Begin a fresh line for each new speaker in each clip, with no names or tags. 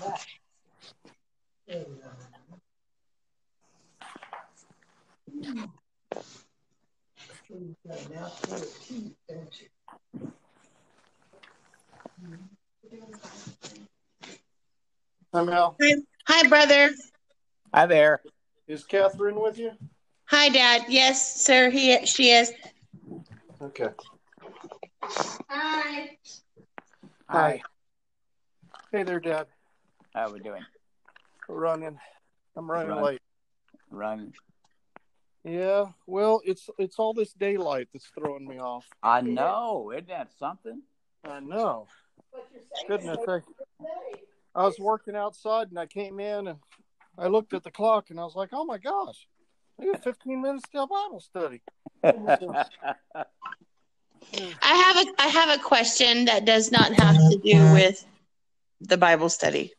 Hi, Mel.
Hi, hi, brother.
Hi there.
Is Catherine with you?
Hi, Dad. Yes, sir. He, she is.
Okay.
Hi.
Hi.
Hey there, Dad.
How we doing?
Running. I'm running
Run.
late.
Running.
Yeah. Well, it's it's all this daylight that's throwing me off.
I know. Isn't that something?
I know. Goodness, I, I was working outside and I came in and I looked at the clock and I was like, oh my gosh, I got 15 minutes till Bible study.
I have a I have a question that does not have to do with the Bible study.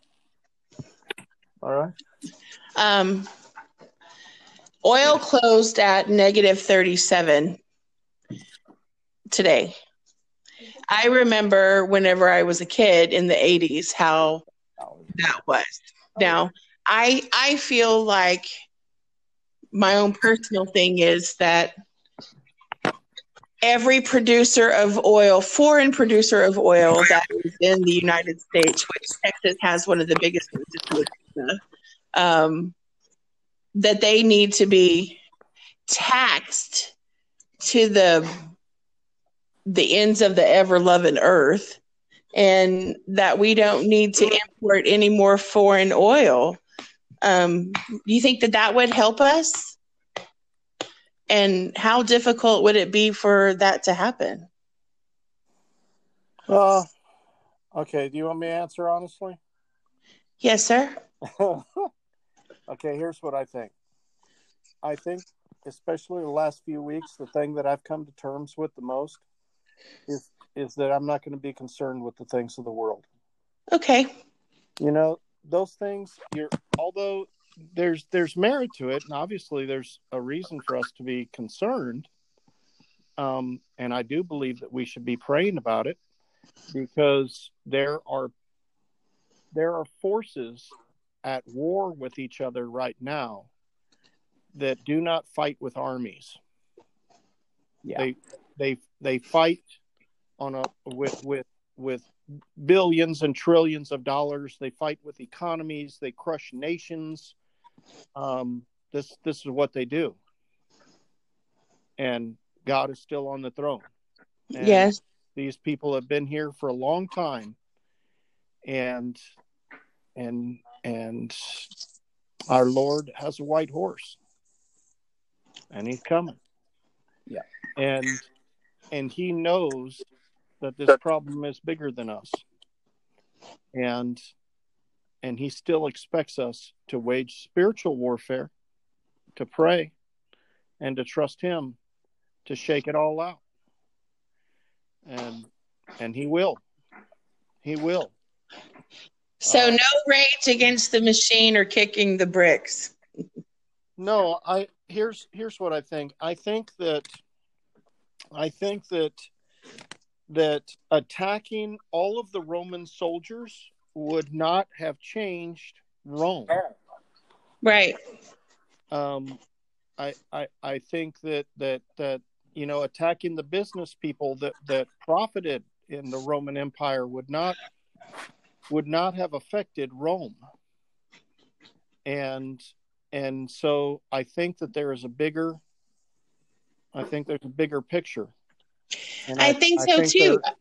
All right.
Um, oil closed at negative 37 today. I remember whenever I was a kid in the 80s how that was. Now, I I feel like my own personal thing is that every producer of oil, foreign producer of oil that is in the United States, which Texas has one of the biggest um, that they need to be taxed to the the ends of the ever loving earth and that we don't need to import any more foreign oil um, do you think that that would help us and how difficult would it be for that to happen
Uh, okay. Do you want me to answer honestly?
yes sir
okay, here's what I think. I think, especially the last few weeks, the thing that I've come to terms with the most is is that I'm not going to be concerned with the things of the world.
okay
You know, those things. You're although there's there's merit to it, and obviously there's a reason for us to be concerned. Um, and I do believe that we should be praying about it because there are there are forces at war with each other right now that do not fight with armies.
Yeah.
They they they fight on a with with with billions and trillions of dollars. They fight with economies. They crush nations. Um, this this is what they do, and God is still on the throne. And
yes
these people have been here for a long time, and and and our Lord has a white horse, and He's coming.
Yeah.
and and He knows that this problem is bigger than us, and and He still expects us to wage spiritual warfare, to pray, and to trust Him to shake it all out, and and He will, He will.
So
Uh,
no rage against the machine or kicking the bricks
No, I here's here's what I think. I think that I think that that attacking all of the Roman soldiers would not have changed Rome.
right
Um, I, I I think that that that you know attacking the business people that that profited in the Roman Empire would not would not have affected Rome. And and so I think that there is a bigger I think there's a bigger picture. And
I think so too.
there-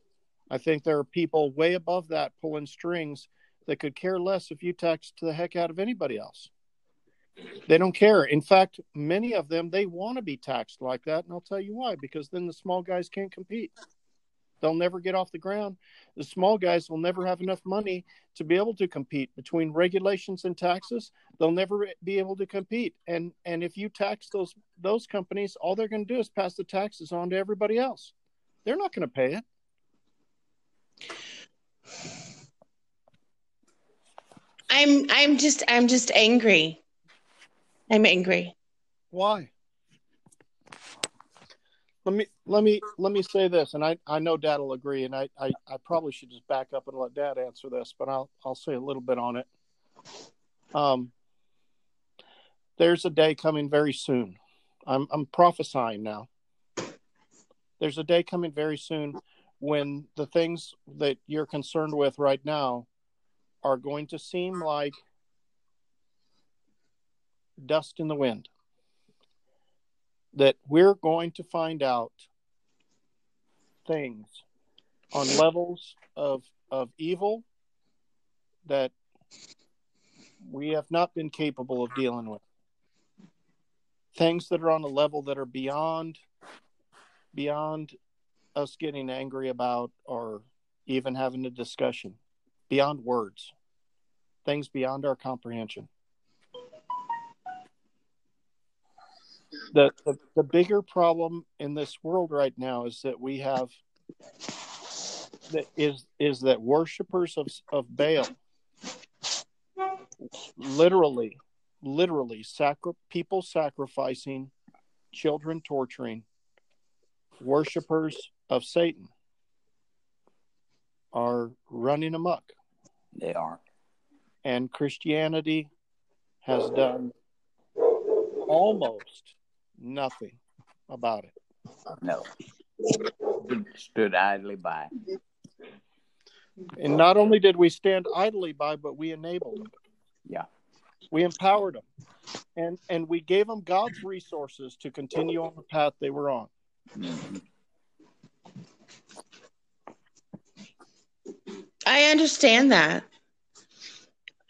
I think there are people way above that pulling strings that could care less if you tax the heck out of anybody else. They don't care. In fact, many of them they want to be taxed like that, and I'll tell you why. Because then the small guys can't compete. They'll never get off the ground. The small guys will never have enough money to be able to compete between regulations and taxes. They'll never be able to compete. And and if you tax those those companies, all they're going to do is pass the taxes on to everybody else. They're not going to pay it.
I'm I'm just I'm just angry. I'm angry.
Why? Let me let me let me say this, and I I know Dad will agree, and I, I I probably should just back up and let Dad answer this, but I'll I'll say a little bit on it. Um, there's a day coming very soon. I'm I'm prophesying now. There's a day coming very soon when the things that you're concerned with right now are going to seem like dust in the wind. That we're going to find out things on levels of of evil that we have not been capable of dealing with. Things that are on a level that are beyond beyond us getting angry about or even having a discussion, beyond words, things beyond our comprehension. The, the the bigger problem in this world right now is that we have that is is that worshipers of of Baal literally literally sacri- people sacrificing children torturing worshippers of Satan are running amok
They are.
and Christianity has done almost nothing about it.
No. Stood idly by.
And not only did we stand idly by, but we enabled them.
Yeah.
We empowered them. And and we gave them God's resources to continue on the path they were on.
I understand that.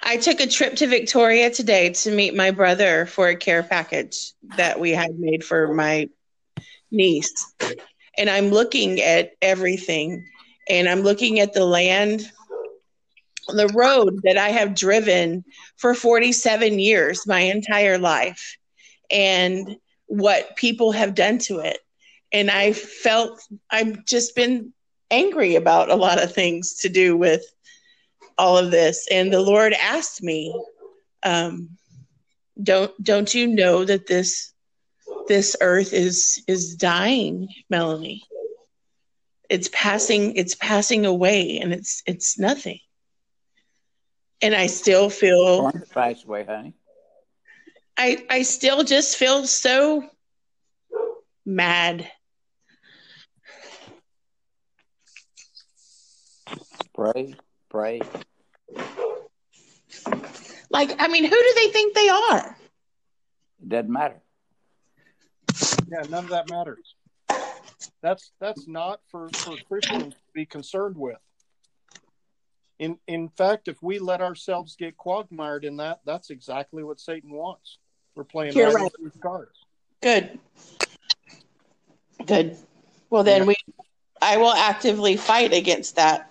I took a trip to Victoria today to meet my brother for a care package that we had made for my niece. And I'm looking at everything and I'm looking at the land, the road that I have driven for 47 years, my entire life, and what people have done to it. And I felt I've just been angry about a lot of things to do with all of this and the lord asked me um, don't don't you know that this this earth is is dying melanie it's passing it's passing away and it's it's nothing and i still feel
Corn price way, honey.
i i still just feel so mad
Pray, pray.
Like i mean who do they think they are
It doesn't matter.
Yeah, none of that matters. That's that's not for, for Christians to be concerned with. In in fact, if we let ourselves get quagmired in that, that's exactly what Satan wants. We're playing
You're
right
right.
cards.
Good. Good. Well, then
Yeah.
we, I will actively fight against that.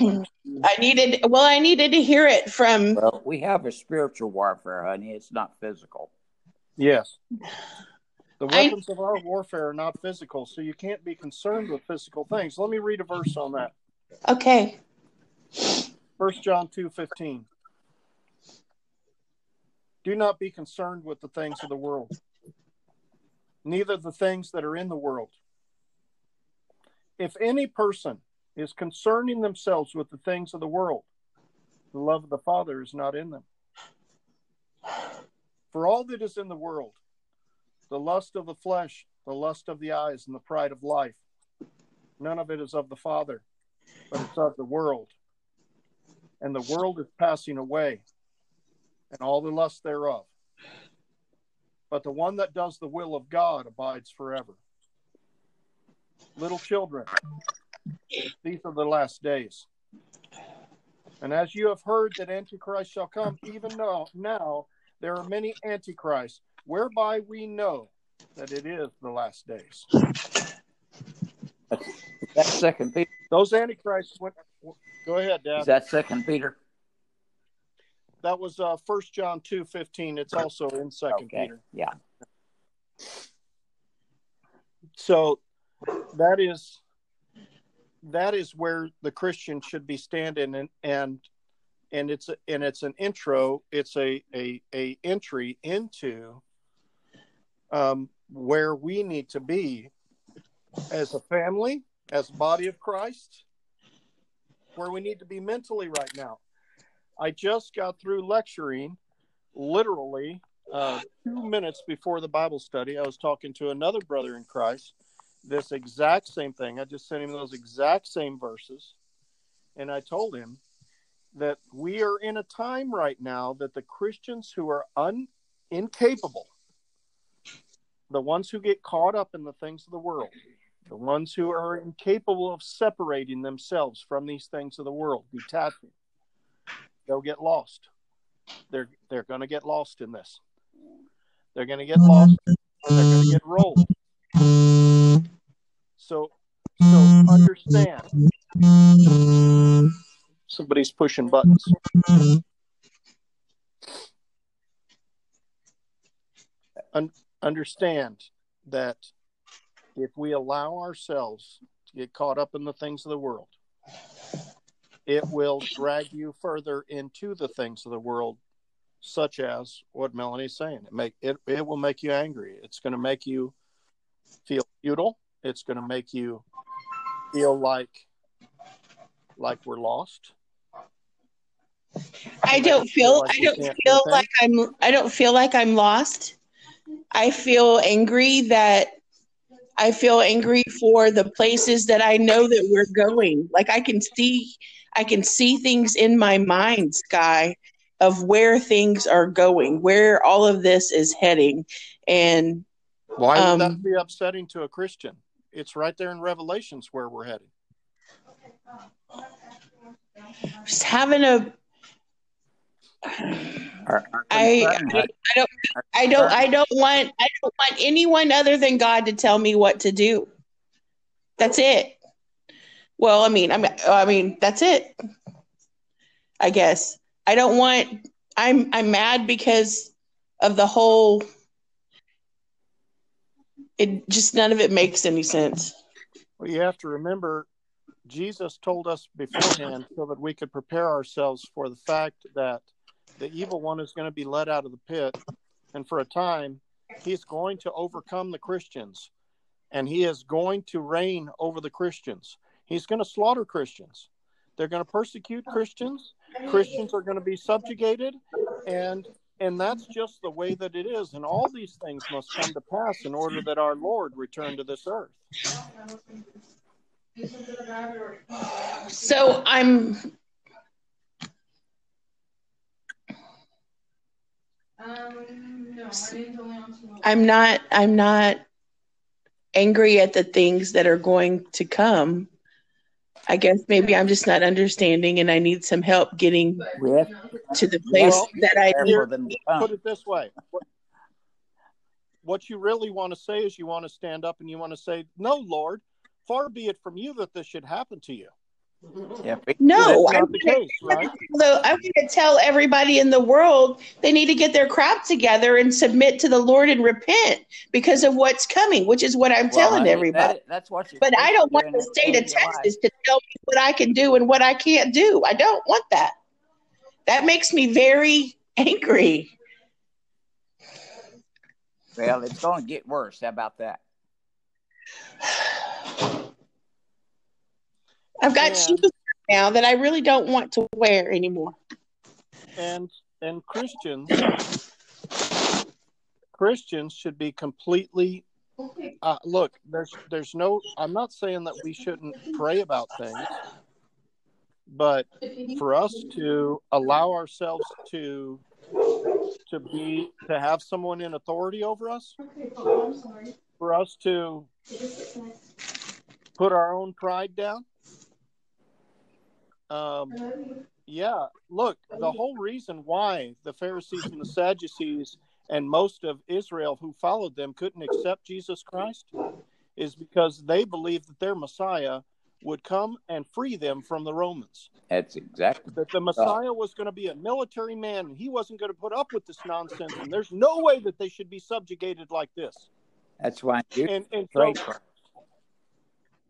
I needed, well, I needed to hear it from,
Well, we have a spiritual warfare, honey. It's not physical.
Yes. The
I-
weapons of our warfare are not physical, so you can't be concerned with physical things. Let me read a verse on that.
okay.
First John two fifteen. Do not be concerned with the things of the world, neither the things that are in the world. If any person is concerning themselves with the things of the world, the love of the Father is not in them. For all that is in the world, the lust of the flesh, the lust of the eyes, and the pride of life, none of it is of the Father, but it's of the world and the world is passing away, and all the lust thereof. But the one that does the will of God abides forever. Little children, these are the last days. And as you have heard that Antichrist shall come, even now, now there are many Antichrists, whereby we know that it is the last days.
That's Second Peter.
Those Antichrists went. Go ahead, Dad.
Is that Second Peter?
That was uh First John two fifteen. It's also in Second
Okay.
Peter.
Yeah.
So that is that is where the Christian should be standing, and and and it's and it's an intro. It's a a a entry into um, where we need to be as a family, as body of Christ, where we need to be mentally right now. I just got through lecturing literally uh, two minutes before the Bible study. I was talking to another brother in Christ, this exact same thing. I just sent him those exact same verses. And I told him that we are in a time right now that the Christians who are un, incapable, the ones who get caught up in the things of the world, the ones who are incapable of separating themselves from these things of the world, detaching, they'll get lost. They're they're going to get lost in this. They're going to get lost. They're going to get rolled. So so understand. Somebody's pushing buttons. Un- understand that if we allow ourselves to get caught up in the things of the world, it will drag you further into the things of the world, such as what Melanie's saying. It make it it will make you angry. It's going to make you feel futile. It's going to make you feel like like we're lost.
I don't feel I don't feel like I'm I don't feel like I'm lost. I feel angry that I feel angry for the places that I know that we're going. Like I can see I can see things in my mind, Sky, of where things are going, where all of this is heading. And
why would
um,
that be upsetting to a Christian? It's right there in Revelations where we're heading.
Just having a I, I, I don't I don't I don't want I don't want anyone other than God to tell me what to do. That's it. Well, I mean, I mean, I mean, that's it. I guess I don't want. I'm I'm mad because of the whole. It just none of it makes any sense.
Well, you have to remember, Jesus told us beforehand so that we could prepare ourselves for the fact that the evil one is going to be let out of the pit, and for a time, he's going to overcome the Christians, and he is going to reign over the Christians. He's going to slaughter Christians. They're going to persecute Christians. Christians are going to be subjugated, and and that's just the way that it is. And all these things must come to pass in order that our Lord return to this earth.
So I'm I'm not I'm not angry at the things that are going to come. I guess maybe I'm just not understanding and I need some help getting
we
to the place
Well,
that I
to
need.
for them.
Put it this way. What, what you really want to say is you want to stand up and you want to say, No, Lord, far be it from you that this should happen to you.
Yeah,
No,
That's
I'm
not the right?
Although I'm going to tell everybody in the world they need to get their crap together and submit to the Lord and repent because of what's coming, which is what I'm
well,
telling
honey,
everybody.
that- that's what
but I don't want the state of. Texas to tell me what I can do and what I can't do. I don't want that. That makes me very angry.
Well, it's going to get worse. How about that?
I've got
Yeah.
shoes now that I really don't want to wear anymore.
And and Christians Christians should be completely uh, look, there's there's no I'm not saying that we shouldn't pray about things, but for us to allow ourselves to to be to have someone in authority over us, for us to put our own pride down. Um, yeah, look, the whole reason why the Pharisees and the Sadducees and most of Israel who followed them couldn't accept Jesus Christ is because they believed that their Messiah would come and free them from the Romans.
That's exactly.
That the Messiah was going to be a military man and he wasn't going to put up with this nonsense. And there's no way that they should be subjugated like this.
That's why
And and so
pray for.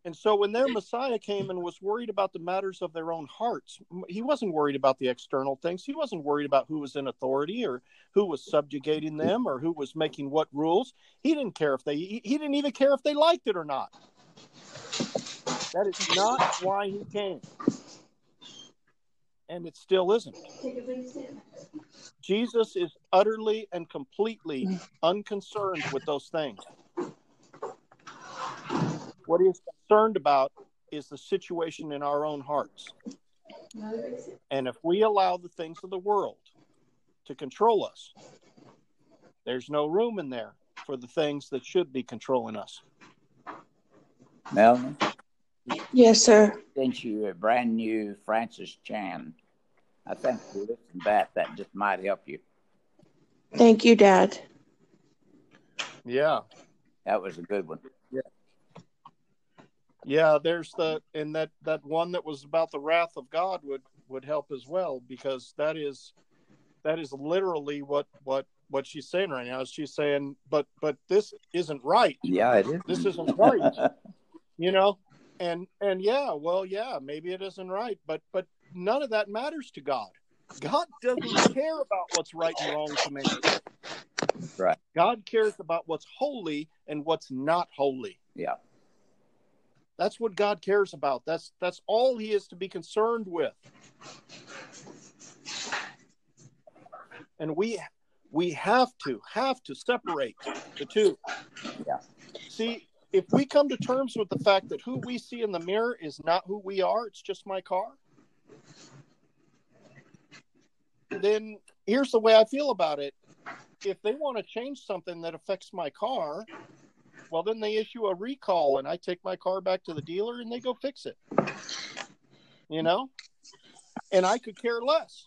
And so when their Messiah came and was worried about the matters of their own hearts, he wasn't worried about the external things. He wasn't worried about who was in authority or who was subjugating them or who was making what rules. He didn't care if they he didn't even care if they liked it or not. That is not why he came. And it still isn't. Jesus is utterly and completely mm. unconcerned with those things. What is concerned about is the situation in our own hearts. And if we allow the things of the world to control us, there's no room in there for the things that should be controlling us.
Melanie?
Yes, sir.
Since you a brand new Francis Chan, I think if you listen to that, that just might help you.
Thank you, Dad.
Yeah.
That was a good one.
Yeah, there's the and that that one that was about the wrath of God would would help as well because that is that is literally what what what she's saying right now. Is she's saying, but but this isn't right.
Yeah, it is.
This isn't right. you know, and and yeah, well, yeah, maybe it isn't right, but but none of that matters to God. God doesn't care about what's right and wrong to man.
Right.
God cares about what's holy and what's not holy.
Yeah.
That's what God cares about. That's that's all he is to be concerned with. And we we have to have to separate the two.
Yeah.
See, if we come to terms with the fact that who we see in the mirror is not who we are, it's just my car, then here's the way I feel about it. If they want to change something that affects my car, well, then they issue a recall and I take my car back to the dealer and they go fix it. You know? And I could care less.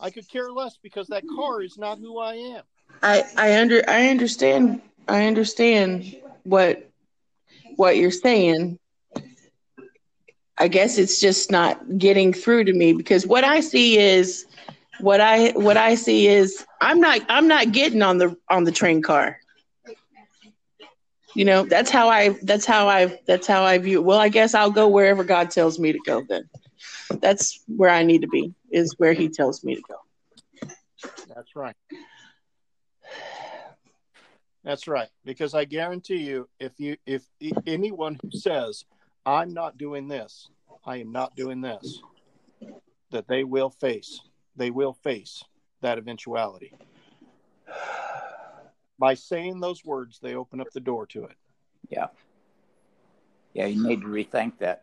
I could care less because that car is not who I am.
I I under I understand I understand what what you're saying. I guess it's just not getting through to me because what I see is what I what I see is I'm not I'm not getting on the on the train car. You know, that's how I that's how I that's how I view it. Well, I guess I'll go wherever God tells me to go then. That's where I need to be, is where he tells me to go.
That's right. That's right. Because I guarantee you, if you if anyone who says, I'm not doing this, I am not doing this, that they will face, they will face that eventuality by saying those words, they open up the door to it.
Yeah. Yeah, you need to rethink that.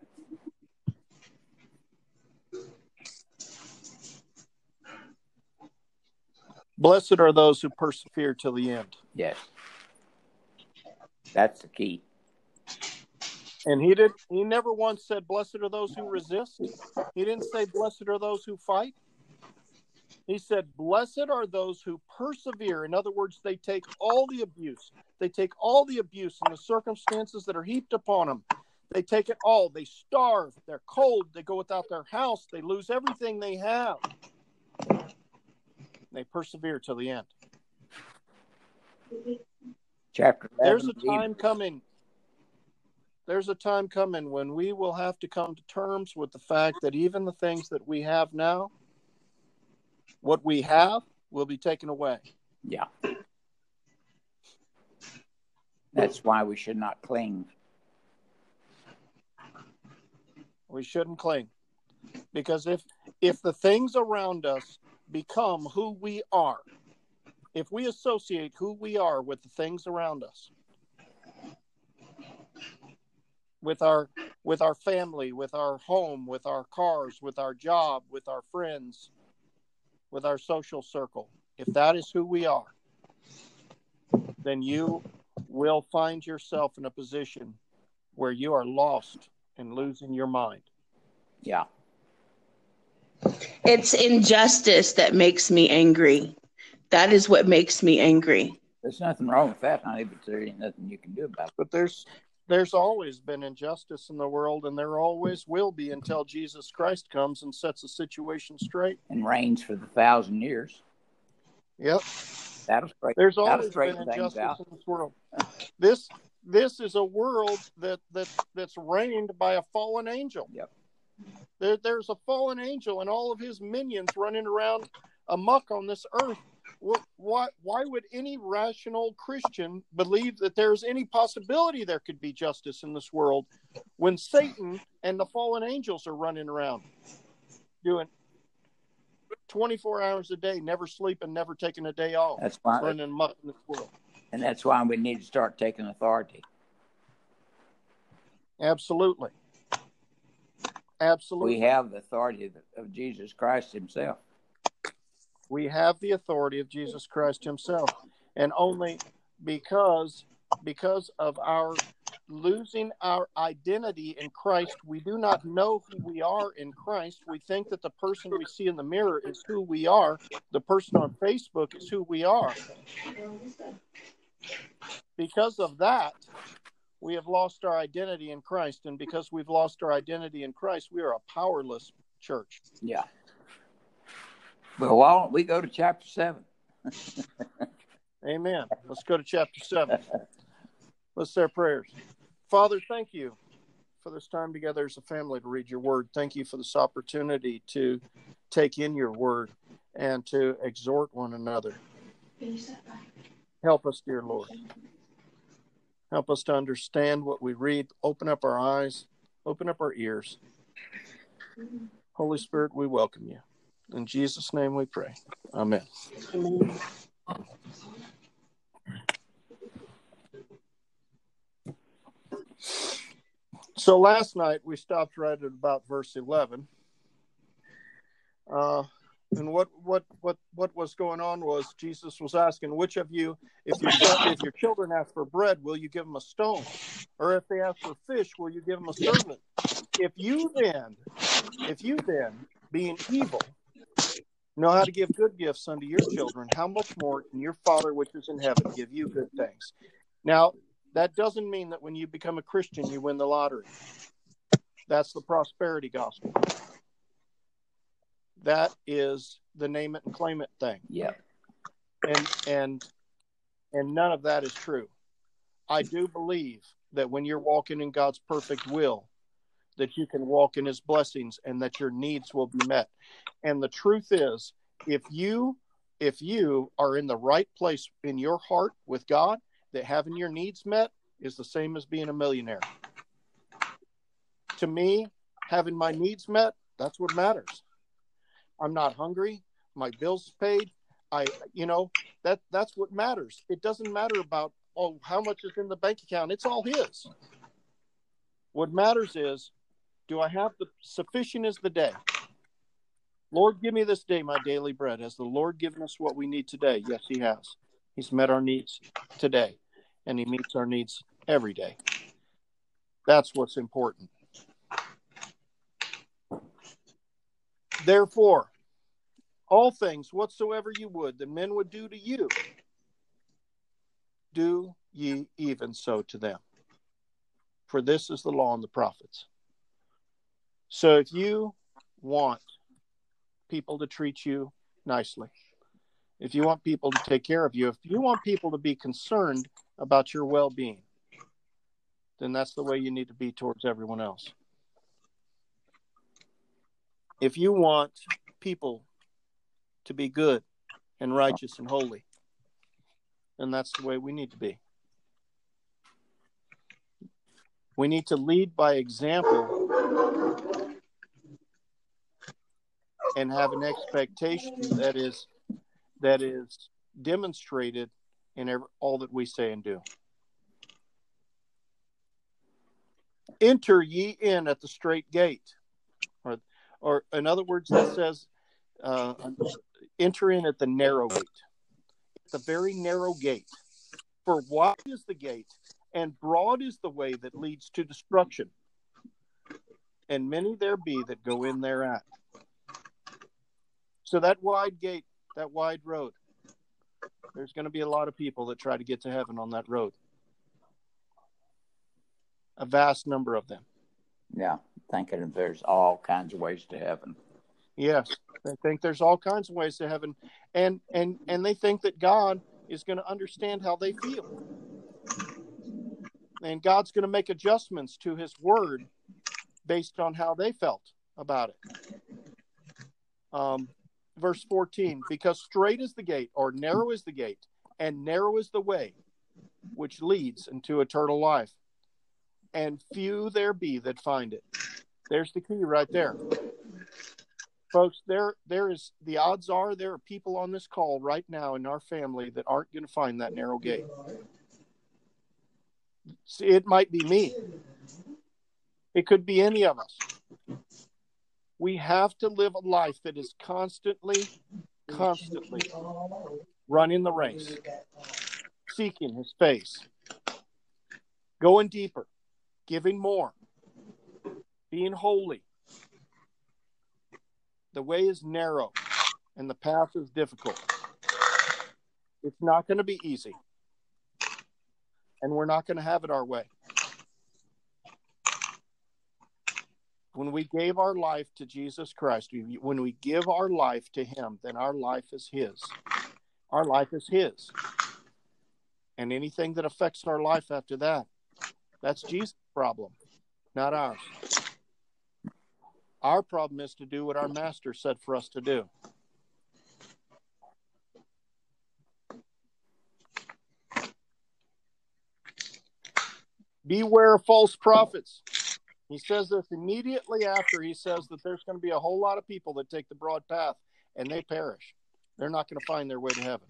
Blessed are those who persevere till the end.
Yes. That's the key.
And he did he never once said blessed are those who resist. He didn't say blessed are those who fight. He said, Blessed are those who persevere. In other words, they take all the abuse. They take all the abuse and the circumstances that are heaped upon them. They take it all. They starve. They're cold. They go without their house. They lose everything they have. They persevere till the end.
Chapter 11,
There's a time coming. There's a time coming when we will have to come to terms with the fact that even the things that we have now what we have will be taken away.
Yeah. That's why we should not cling.
We shouldn't cling. Because if if the things around us become who we are, if we associate who we are with the things around us, with our with our family, with our home, with our cars, with our job, with our friends, with our social circle, if that is who we are, then you will find yourself in a position where you are lost and losing your mind.
Yeah.
It's injustice that makes me angry. That is what makes me angry.
There's nothing wrong with that, honey, but there ain't nothing you can do about it.
But there's there's always been injustice in the world, and there always will be until Jesus Christ comes and sets the situation straight
and reigns for the thousand years.
Yep.
That'll straighten.
There's always been
things
injustice
out.
in this world. This this is a world that that that's reigned by a fallen angel.
Yep.
There, there's a fallen angel and all of his minions running around amuck on this earth. Why, why would any rational Christian believe that there's any possibility there could be justice in this world when Satan and the fallen angels are running around doing 24 hours a day, never sleeping, never taking a day off,
That's why,
running amuck in this world?
and that's why we need to start taking authority.
Absolutely. Absolutely.
We have the authority of Jesus Christ Himself.
We have the authority of Jesus Christ himself. And only because because of our losing our identity in Christ we do not know who we are in Christ. We think that the person we see in the mirror is who we are. The person on Facebook is who we are. Because of that we have lost our identity in Christ. And because we've lost our identity in Christ we are a powerless church.
Yeah. Well, why don't we go to chapter seven?
Amen. Let's go to chapter 7. Let's say our prayers. Father, thank you for this time together as a family to read your word. Thank you for this opportunity to take in your word and to exhort one another. Help us, dear Lord. Help us to understand what we read. Open up our eyes, open up our ears. Holy Spirit, we welcome you. In Jesus' name we pray. Amen. So last night we stopped right at about verse eleven. Uh, and what what what what was going on was Jesus was asking, which of you, if your if your children ask for bread, will you give them a stone, or if they ask for fish, will you give them a serpent? If you then, if you then, being evil, know how to give good gifts unto your children, how much more can your Father which is in heaven give you good things? Now, that doesn't mean that when you become a Christian, you win the lottery. That's the prosperity gospel. That is the name it and claim it thing.
Yeah.
And and and none of that is true. I do believe that when you're walking in God's perfect will, that you can walk in his blessings and that your needs will be met. And the truth is, if you if you are in the right place in your heart with God, that having your needs met is the same as being a millionaire. To me, having my needs met, that's what matters. I'm not hungry, my bills paid. I you know, that that's what matters. It doesn't matter about oh how much is in the bank account. It's all his. What matters is do I have the sufficient as the day? Lord, give me this day my daily bread. Has the Lord given us what we need today? Yes, He has. He's met our needs today, and He meets our needs every day. That's what's important. Therefore, all things whatsoever you would that men would do to you, do ye even so to them. For this is the law and the prophets. So if you want people to treat you nicely, if you want people to take care of you, if you want people to be concerned about your well being, then that's the way you need to be towards everyone else. If you want people to be good and righteous and holy, then that's the way we need to be. We need to lead by example and have an expectation that is that is demonstrated in every, all that we say and do. Enter ye in at the straight gate, or, or in other words, that says, uh, enter in at the narrow gate. A very narrow gate. For wide is the gate, and broad is the way that leads to destruction, and many there be that go in thereat. So that wide gate, that wide road, there's going to be a lot of people that try to get to heaven on that road. A vast number of them.
Yeah. Thinking there's all kinds of ways to heaven.
Yes, they think there's all kinds of ways to heaven, and and and they think that God is going to understand how they feel. and God's going to make adjustments to his word based on how they felt about it. Um, verse 14 because straight is the gate or narrow is the gate and narrow is the way which leads into eternal life. And few there be that find it. There's the key right there. Folks there there is the odds are there are people on this call right now in our family that aren't going to find that narrow gate. See, it might be me. It could be any of us we have to live a life that is constantly, constantly running the race, seeking his face, going deeper, giving more, being holy. The way is narrow and the path is difficult. It's not going to be easy. And we're not going to have it our way. When we gave our life to Jesus Christ, when we give our life to Him, then our life is His. Our life is His. And anything that affects our life after that, that's Jesus' problem, not ours. Our problem is to do what our Master said for us to do. Beware of false prophets he says this immediately after he says that there's going to be a whole lot of people that take the broad path and they perish. They're not going to find their way to heaven.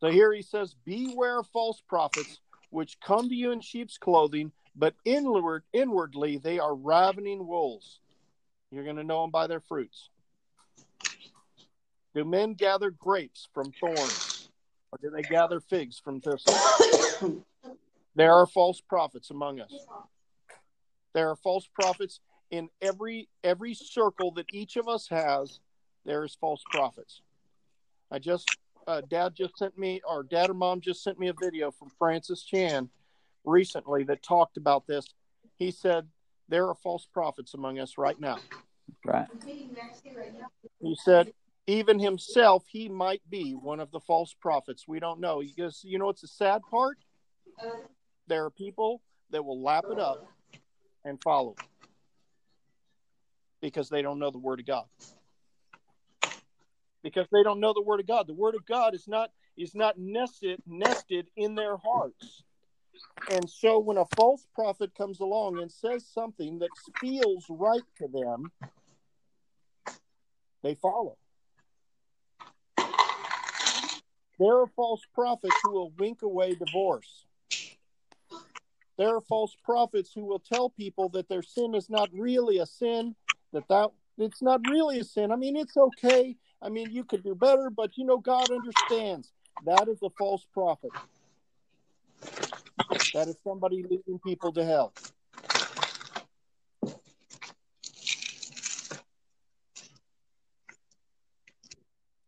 So here he says, Beware false prophets which come to you in sheep's clothing, but inward, inwardly they are ravening wolves. You're going to know them by their fruits. Do men gather grapes from thorns, or do they gather figs from thistles? there are false prophets among us. There are false prophets in every every circle that each of us has. There's false prophets. I just uh, dad just sent me or dad or mom just sent me a video from Francis Chan recently that talked about this. He said there are false prophets among us right now.
Right.
He said even himself he might be one of the false prophets. We don't know. Because you know what's the sad part? There are people that will lap it up and follow because they don't know the word of God. Because they don't know the word of God. The word of God is not is not nested nested in their hearts. And so when a false prophet comes along and says something that feels right to them, they follow. There are false prophets who will wink away divorce. There are false prophets who will tell people that their sin is not really a sin, that that it's not really a sin. I mean, it's okay. I mean, you could do better, but you know, God understands. That is a false prophet. That is somebody leading people to hell.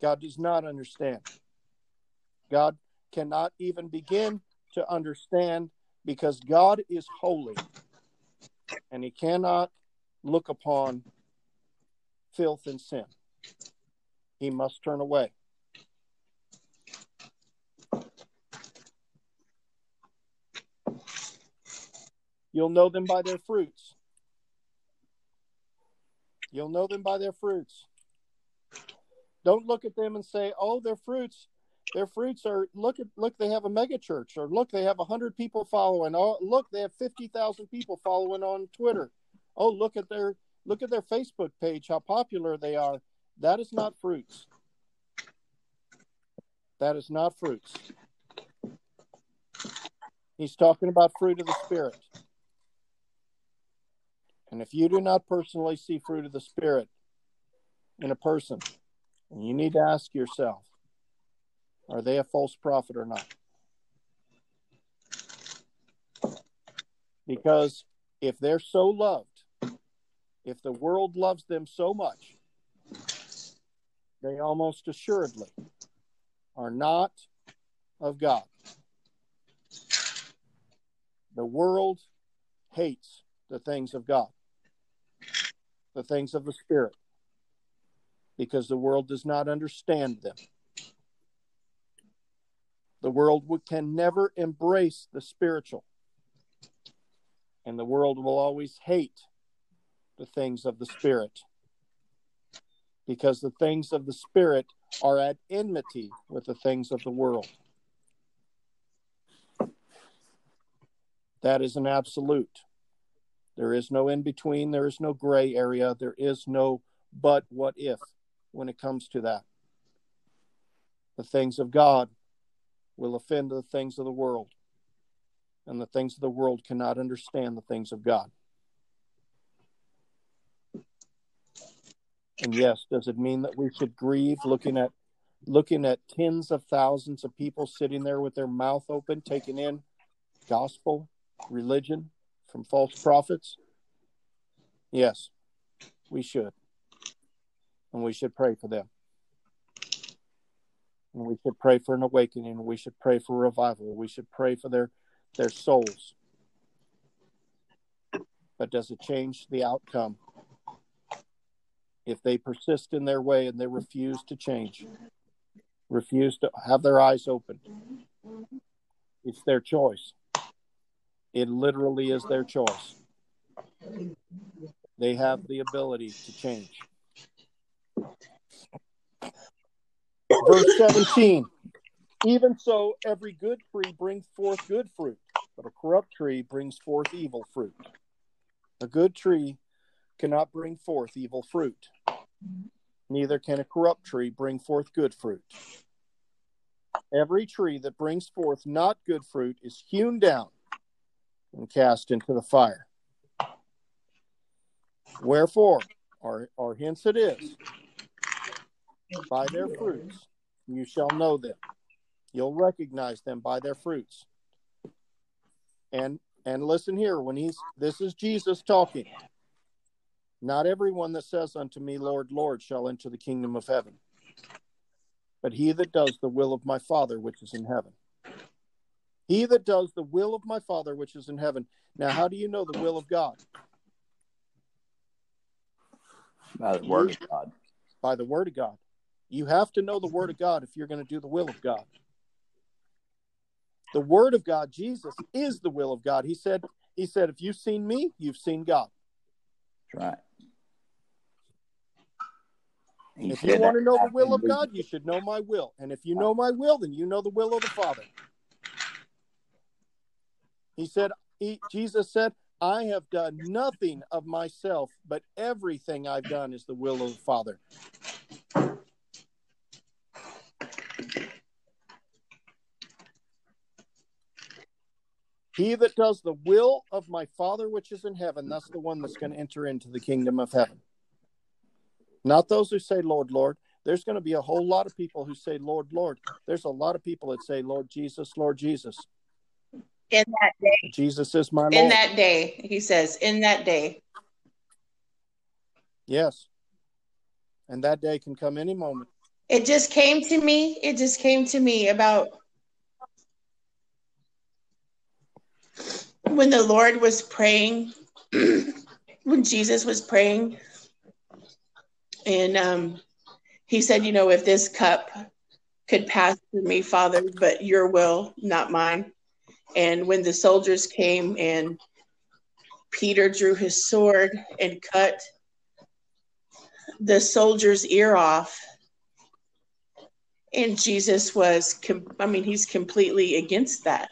God does not understand. God cannot even begin to understand because God is holy and he cannot look upon filth and sin. He must turn away. You'll know them by their fruits. You'll know them by their fruits. Don't look at them and say, "Oh, their fruits their fruits are look at look they have a mega church or look they have a hundred people following oh look they have 50,000 people following on Twitter. Oh look at their look at their Facebook page how popular they are. That is not fruits. That is not fruits. He's talking about fruit of the spirit. And if you do not personally see fruit of the spirit in a person you need to ask yourself are they a false prophet or not? Because if they're so loved, if the world loves them so much, they almost assuredly are not of God. The world hates the things of God, the things of the Spirit, because the world does not understand them. The world can never embrace the spiritual. And the world will always hate the things of the Spirit because the things of the Spirit are at enmity with the things of the world. That is an absolute. There is no in between, there is no gray area, there is no but what if when it comes to that. The things of God will offend the things of the world, and the things of the world cannot understand the things of God. And yes, does it mean that we should grieve looking at looking at tens of thousands of people sitting there with their mouth open, taking in gospel, religion from false prophets? Yes, we should. And we should pray for them. And we should pray for an awakening. We should pray for revival. We should pray for their their souls. But does it change the outcome? If they persist in their way and they refuse to change, refuse to have their eyes open, it's their choice. It literally is their choice. They have the ability to change. Verse 17 Even so, every good tree brings forth good fruit, but a corrupt tree brings forth evil fruit. A good tree cannot bring forth evil fruit, neither can a corrupt tree bring forth good fruit. Every tree that brings forth not good fruit is hewn down and cast into the fire. Wherefore, or, or hence it is, by their fruits you shall know them. You'll recognize them by their fruits. And and listen here, when he's this is Jesus talking. Not everyone that says unto me, Lord, Lord, shall enter the kingdom of heaven, but he that does the will of my Father which is in heaven. He that does the will of my Father which is in heaven. Now, how do you know the will of God?
By the word of God.
By the word of God. You have to know the Word of God if you're going to do the will of God. The Word of God, Jesus, is the will of God. He said, He said, if you've seen me, you've seen God.
That's right. He
if you want to know the will of God, you should know my will. And if you know my will, then you know the will of the Father. He said, he, Jesus said, I have done nothing of myself, but everything I've done is the will of the Father. He that does the will of my Father which is in heaven, that's the one that's going to enter into the kingdom of heaven. Not those who say, Lord, Lord. There's going to be a whole lot of people who say, Lord, Lord. There's a lot of people that say, Lord Jesus, Lord Jesus.
In that day.
Jesus is my Lord.
In that day, he says, in that day.
Yes. And that day can come any moment.
It just came to me. It just came to me about when the Lord was praying, when Jesus was praying, and um, he said, You know, if this cup could pass through me, Father, but your will, not mine. And when the soldiers came and Peter drew his sword and cut the soldier's ear off, and Jesus was, com- I mean, he's completely against that.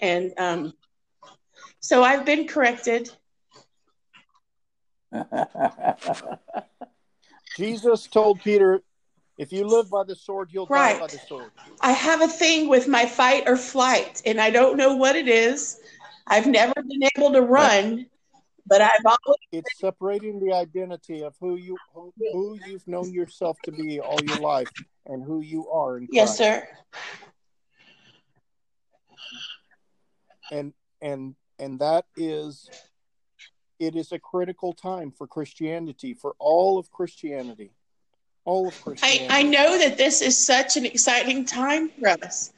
And um, so I've been corrected.
Jesus told Peter, if you live by the sword, you'll
Right.
die by the sword.
I have a thing with my fight or flight, and I don't know what it is. I've never been able to run, but I've always
It's separating the identity of who you who, who you've known yourself to be all your life and who you are in
yes, sir.
and and and that is it is a critical time for christianity for all of christianity all of
I,
christianity
I know that this is such an exciting time for us,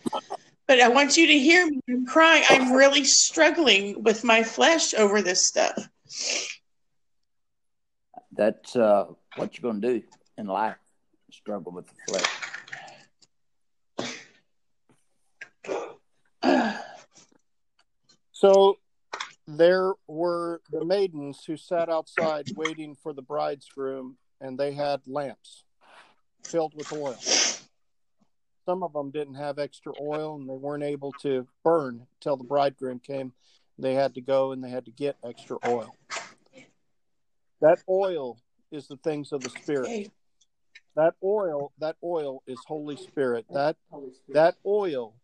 but I want you to hear me. I'm crying. I'm really struggling with my flesh over this stuff.
That's uh, what you're going to do in life struggle with the flesh.
So there were the maidens who sat outside waiting for the bridegroom, and they had lamps filled with oil. Some of them didn't have extra oil and they weren't able to burn till the bridegroom came. They had to go and they had to get extra oil. That oil is the things of the Spirit. That oil, that oil is Holy Spirit. That that oil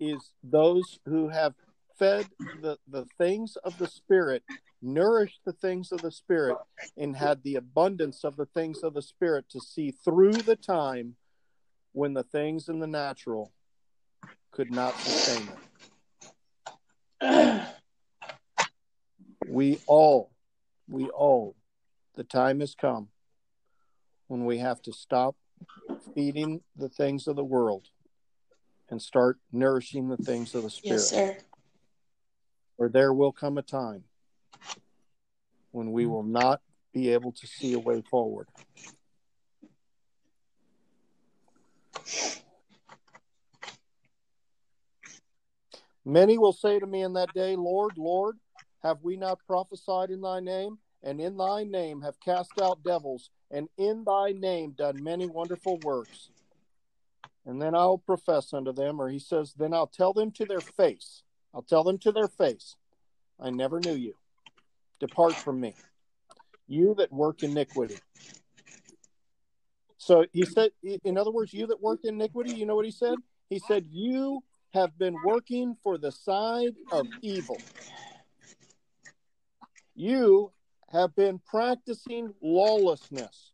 is those who have fed the, the things of the Spirit, nourished the things of the Spirit, and had the abundance of the things of the Spirit to see through the time when the things in the natural could not sustain it. We all, we all, the time has come when we have to stop feeding the things of the world and start nourishing the things of the Spirit.
Yes, sir.
Or there will come a time when we will not be able to see a way forward. Many will say to me in that day, Lord, Lord, have we not prophesied in thy name? And in thy name have cast out devils, and in thy name done many wonderful works. And then I'll profess unto them, or he says, Then I'll tell them to their face, I'll tell them to their face, I never knew you. Depart from me, you that work iniquity. So he said, in other words, you that work iniquity, you know what he said? He said, You have been working for the side of evil. You have been practicing lawlessness.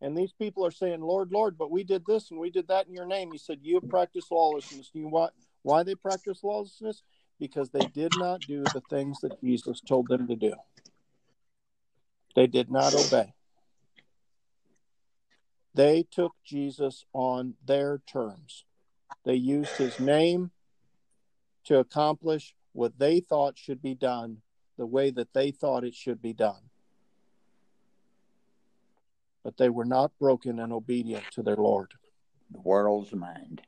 And these people are saying, Lord, Lord, but we did this and we did that in your name. He said, You have practiced lawlessness. You know why they practiced lawlessness? Because they did not do the things that Jesus told them to do. They did not obey. They took Jesus on their terms. They used his name to accomplish what they thought should be done the way that they thought it should be done but they were not broken and obedient to their Lord.
The world's mind.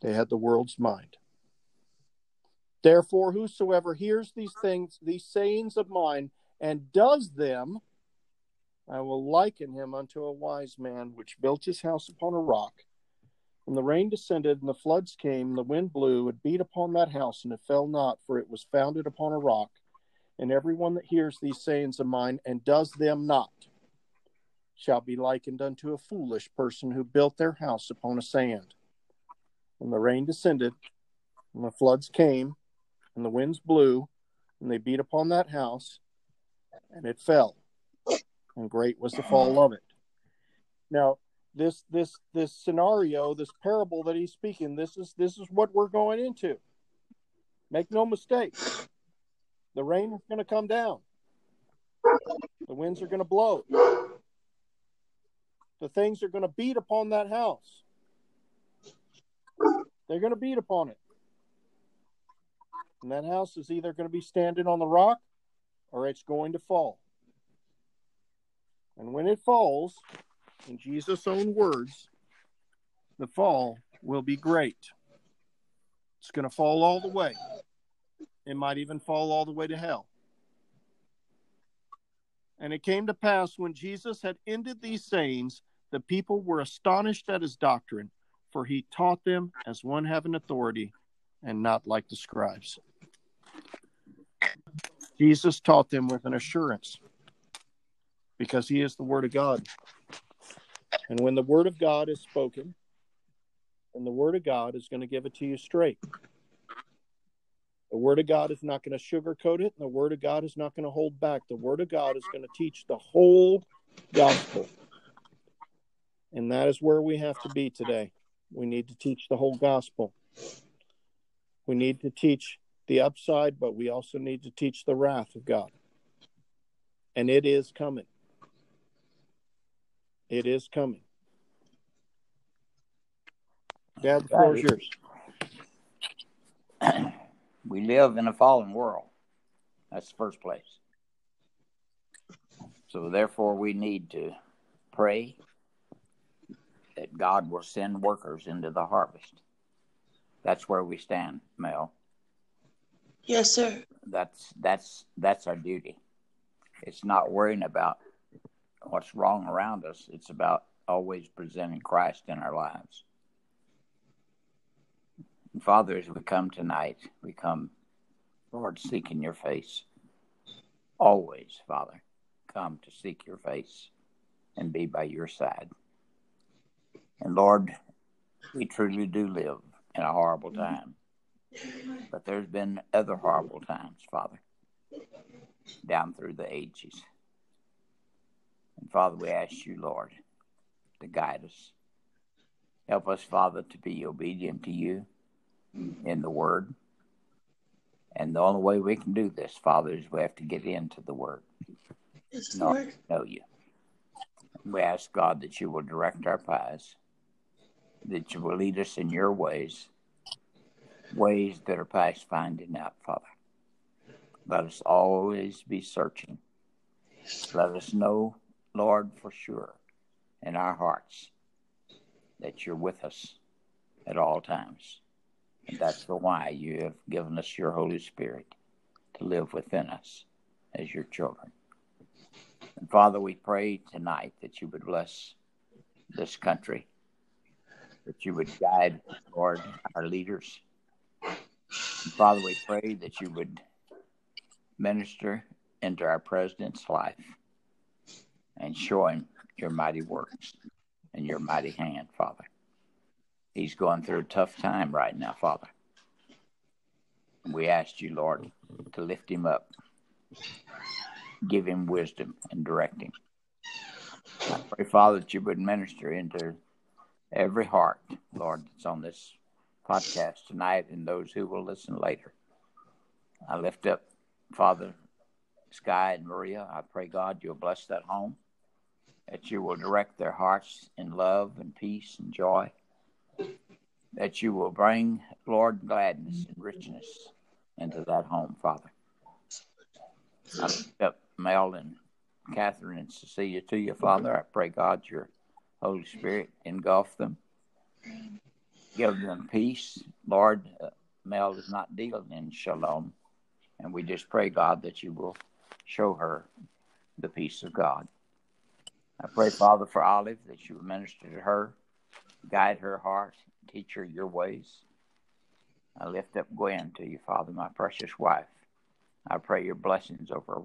They had the world's mind. Therefore, whosoever hears these things, these sayings of mine, and does them, I will liken him unto a wise man which built his house upon a rock. And the rain descended, and the floods came, and the wind blew, and beat upon that house, and it fell not, for it was founded upon a rock. And everyone that hears these sayings of mine and does them not shall be likened unto a foolish person who built their house upon a sand. And the rain descended, and the floods came, and the winds blew, and they beat upon that house, and it fell, and great was the fall of it. Now, this this this scenario, this parable that he's speaking, this is this is what we're going into. Make no mistake. The rain is going to come down. The winds are going to blow the things are going to beat upon that house. They're going to beat upon it. And that house is either going to be standing on the rock or it's going to fall. And when it falls, in Jesus' own words, the fall will be great. It's going to fall all the way. It might even fall all the way to hell. And it came to pass when Jesus had ended these sayings the people were astonished at his doctrine, for he taught them as one having authority and not like the scribes. Jesus taught them with an assurance because he is the Word of God. And when the Word of God is spoken, and the Word of God is going to give it to you straight. The Word of God is not going to sugarcoat it, and the Word of God is not going to hold back. The Word of God is going to teach the whole gospel. And that is where we have to be today. We need to teach the whole gospel. We need to teach the upside, but we also need to teach the wrath of God. And it is coming. It is coming. Dad, the floor yours.
We live in a fallen world. That's the first place. So, therefore, we need to pray that God will send workers into the harvest. That's where we stand, Mel.
Yes, sir.
That's that's that's our duty. It's not worrying about what's wrong around us. It's about always presenting Christ in our lives. And Father, as we come tonight, we come, Lord, seeking your face. Always, Father, come to seek your face and be by your side. And Lord, we truly do live in a horrible mm-hmm. time. But there's been other horrible times, Father, down through the ages. And Father, we ask you, Lord, to guide us. Help us, Father, to be obedient to you in the Word. And the only way we can do this, Father, is we have to get into the Word.
Yes,
Know, know you. We ask God that you will direct our paths, that you will lead us in your ways, ways that are past finding out, Father. Let us always be searching. Let us know, Lord, for sure in our hearts that you're with us at all times. And that's the why you have given us your Holy Spirit to live within us as your children. And Father, we pray tonight that you would bless this country, that you would guide, Lord, our leaders. Father, we pray that you would minister into our president's life and show him your mighty works and your mighty hand, Father. He's going through a tough time right now, Father. We ask you, Lord, to lift him up, give him wisdom and direct him. I pray, Father, that you would minister into every heart, Lord, that's on this podcast tonight and those who will listen later. I lift up, Father, Sky and Maria. I pray, God, you'll bless that home, that you will direct their hearts in love and peace and joy, that you will bring, Lord, gladness and richness into that home, Father. I lift up Mel and Catherine and Cecilia to you, Father. I pray, God, your Holy Spirit engulf them. Give them peace. Lord, uh, Mel is not dealing in shalom. And we just pray, God, that you will show her the peace of God. I pray, Father, for Olive, that you will minister to her, guide her heart, teach her your ways. I lift up Gwen to you, Father, my precious wife. I pray your blessings over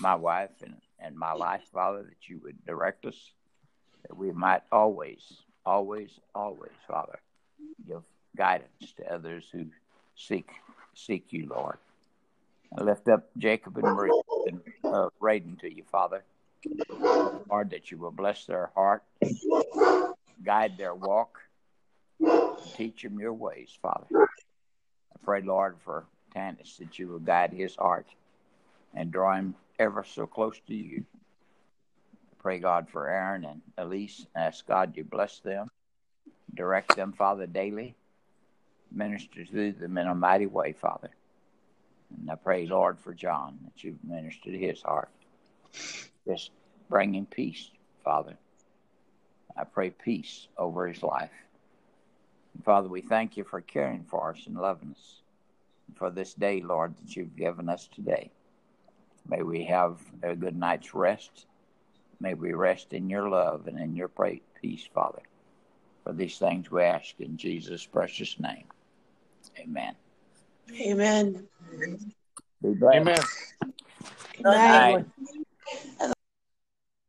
my wife and, and my life, Father, that you would direct us, that we might always, always, always, Father, give guidance to others who seek seek you, Lord. I lift up Jacob and Marie and uh, Raiden to you, Father. Lord, that you will bless their heart, guide their walk, teach them your ways, Father. I pray, Lord, for Tanis that you will guide his heart and draw him ever so close to you. Pray, God, for Aaron and Elise. Ask God you bless them, direct them, Father, daily. Minister to them in a mighty way, Father. And I pray, Lord, for John, that you minister to his heart. Just bring him peace, Father. I pray peace over his life. And Father, we thank you for caring for us and loving us. And for this day, Lord, that you've given us today. May we have a good night's rest. May we rest in your love and in your pra- peace, Father. For these things we ask in Jesus' precious name. Amen.
Amen.
Amen.
Good night.
night.